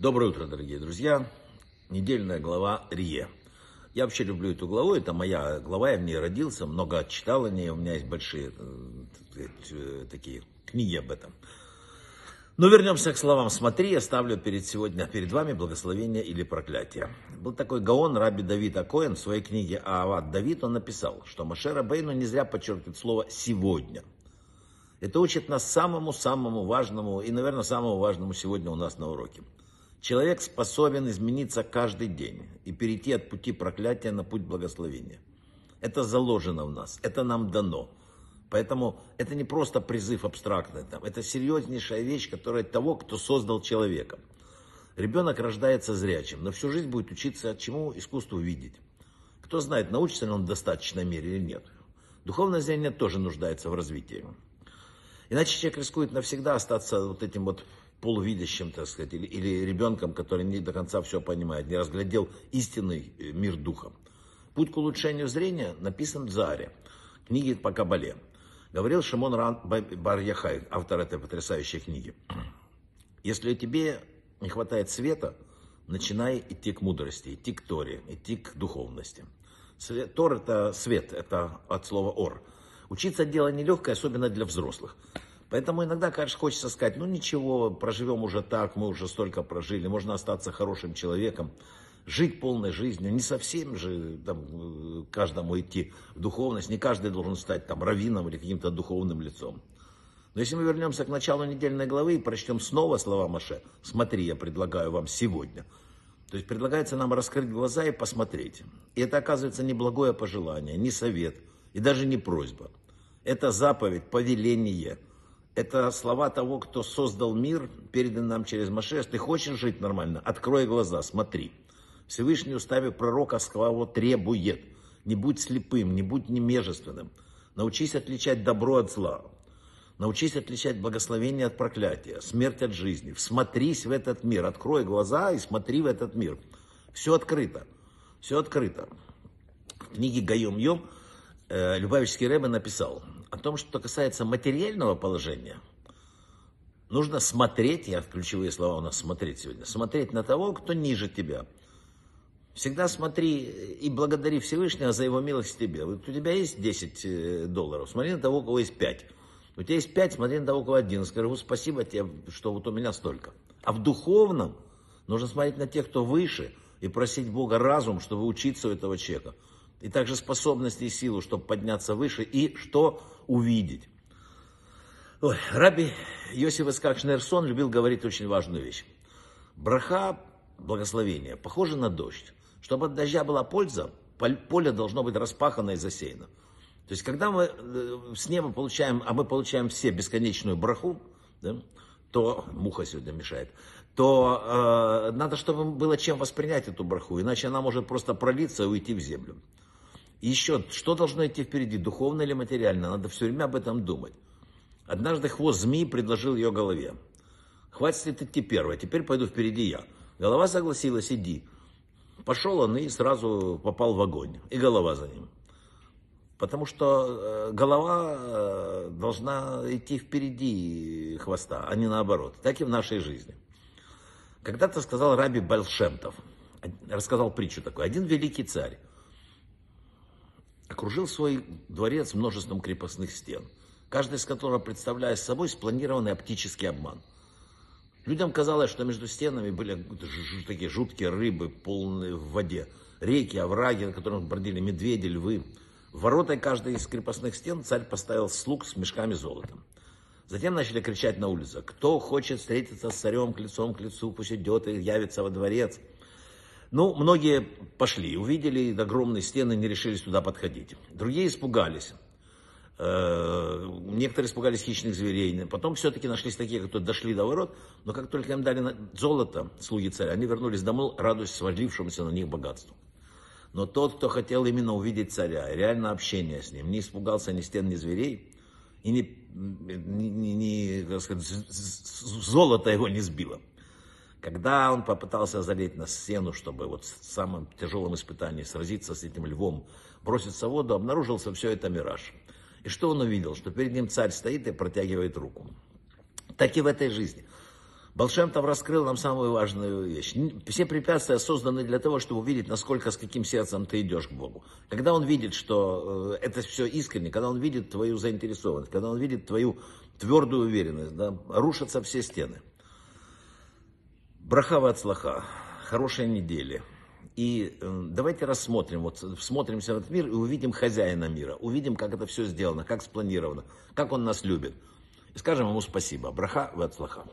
Доброе утро, дорогие друзья. Недельная глава Рие. Я вообще люблю эту главу, это моя глава, я в ней родился, много читал о ней, у меня есть большие э, э, такие книги об этом. Но вернемся к словам «Смотри, я ставлю перед, сегодня, перед вами благословение или проклятие». Был такой Гаон Раби Давид Акоин в своей книге «Аават Давид» он написал, что Машера Бейну не зря подчеркивает слово «сегодня». Это учит нас самому-самому важному и, наверное, самому важному сегодня у нас на уроке. Человек способен измениться каждый день и перейти от пути проклятия на путь благословения. Это заложено в нас, это нам дано. Поэтому это не просто призыв абстрактный, это серьезнейшая вещь, которая того, кто создал человека. Ребенок рождается зрячим, но всю жизнь будет учиться чему искусству видеть. Кто знает, научится ли он в достаточной мере или нет. Духовное зрение тоже нуждается в развитии. Иначе человек рискует навсегда остаться вот этим вот полувидящим, так сказать, или, или ребенком, который не до конца все понимает, не разглядел истинный э, мир духа. Путь к улучшению зрения написан в Заре, книге по Кабале. Говорил Шимон Ран Бар-Яхай, автор этой потрясающей книги. Если тебе не хватает света, начинай идти к мудрости, идти к Торе, идти к духовности. Тор это свет, это от слова ор. Учиться дело нелегкое, особенно для взрослых. Поэтому иногда, конечно, хочется сказать, ну ничего, проживем уже так, мы уже столько прожили, можно остаться хорошим человеком, жить полной жизнью, не совсем же там, каждому идти в духовность, не каждый должен стать там раввином или каким-то духовным лицом. Но если мы вернемся к началу недельной главы и прочтем снова слова Маше, смотри, я предлагаю вам сегодня. То есть предлагается нам раскрыть глаза и посмотреть. И это оказывается не благое пожелание, не совет и даже не просьба. Это заповедь, повеление – это слова того, кто создал мир, передан нам через Маше. Ты хочешь жить нормально? Открой глаза, смотри. Всевышний уставе пророка славу требует. Не будь слепым, не будь немежественным. Научись отличать добро от зла. Научись отличать благословение от проклятия, смерть от жизни. Всмотрись в этот мир. Открой глаза и смотри в этот мир. Все открыто. Все открыто. В книге Гайом Йом э, Любавический Рэбе написал, о том, что касается материального положения, нужно смотреть, я ключевые слова у нас смотреть сегодня, смотреть на того, кто ниже тебя. Всегда смотри и благодари Всевышнего за его милость тебе. Вот у тебя есть 10 э, долларов, смотри на того, у кого есть 5. У тебя есть 5, смотри на того, у кого один. Скажи, спасибо тебе, что вот у меня столько. А в духовном нужно смотреть на тех, кто выше, и просить Бога разум, чтобы учиться у этого человека и также способности и силу, чтобы подняться выше и что увидеть. Ой, Раби Йосиф Искак Шнерсон любил говорить очень важную вещь. Браха, благословение, похоже на дождь. Чтобы от дождя была польза, поле должно быть распахано и засеяно. То есть, когда мы э, с неба получаем, а мы получаем все бесконечную браху, да, то муха сегодня мешает, то э, надо, чтобы было чем воспринять эту браху, иначе она может просто пролиться и уйти в землю. Еще, что должно идти впереди, духовно или материально? Надо все время об этом думать. Однажды хвост змеи предложил ее голове. Хватит идти первой, теперь пойду впереди я. Голова согласилась, иди. Пошел он и сразу попал в огонь. И голова за ним. Потому что э, голова э, должна идти впереди хвоста, а не наоборот. Так и в нашей жизни. Когда-то сказал Раби Бальшемтов, рассказал притчу такую. Один великий царь окружил свой дворец множеством крепостных стен, каждая из которых представляет собой спланированный оптический обман. Людям казалось, что между стенами были такие жуткие рыбы, полные в воде, реки, овраги, на которых бродили медведи, львы. В ворота каждой из крепостных стен царь поставил слуг с мешками золота. Затем начали кричать на улице, кто хочет встретиться с царем лицом к лицу, пусть идет и явится во дворец. Ну, многие пошли, увидели огромные стены, не решились туда подходить. Другие испугались. Э, некоторые испугались хищных зверей. Потом все-таки нашлись такие, которые дошли до ворот, но как только им дали золото, слуги царя, они вернулись домой, радуясь свалившемуся на них богатству. Но тот, кто хотел именно увидеть царя, реально общение с ним, не испугался ни стен, ни зверей, и не, не, не, не сказать, золото его не сбило. Когда он попытался залезть на стену, чтобы вот в самом тяжелом испытании сразиться с этим львом, броситься в воду, обнаружился все это мираж. И что он увидел? Что перед ним царь стоит и протягивает руку. Так и в этой жизни. Балшемтов раскрыл нам самую важную вещь. Все препятствия созданы для того, чтобы увидеть, насколько, с каким сердцем ты идешь к Богу. Когда он видит, что э, это все искренне, когда он видит твою заинтересованность, когда он видит твою твердую уверенность, да, рушатся все стены. Брахава от слаха, хорошей недели. И э, давайте рассмотрим, вот смотримся в этот мир и увидим хозяина мира, увидим, как это все сделано, как спланировано, как он нас любит. И скажем ему спасибо. Браха в от.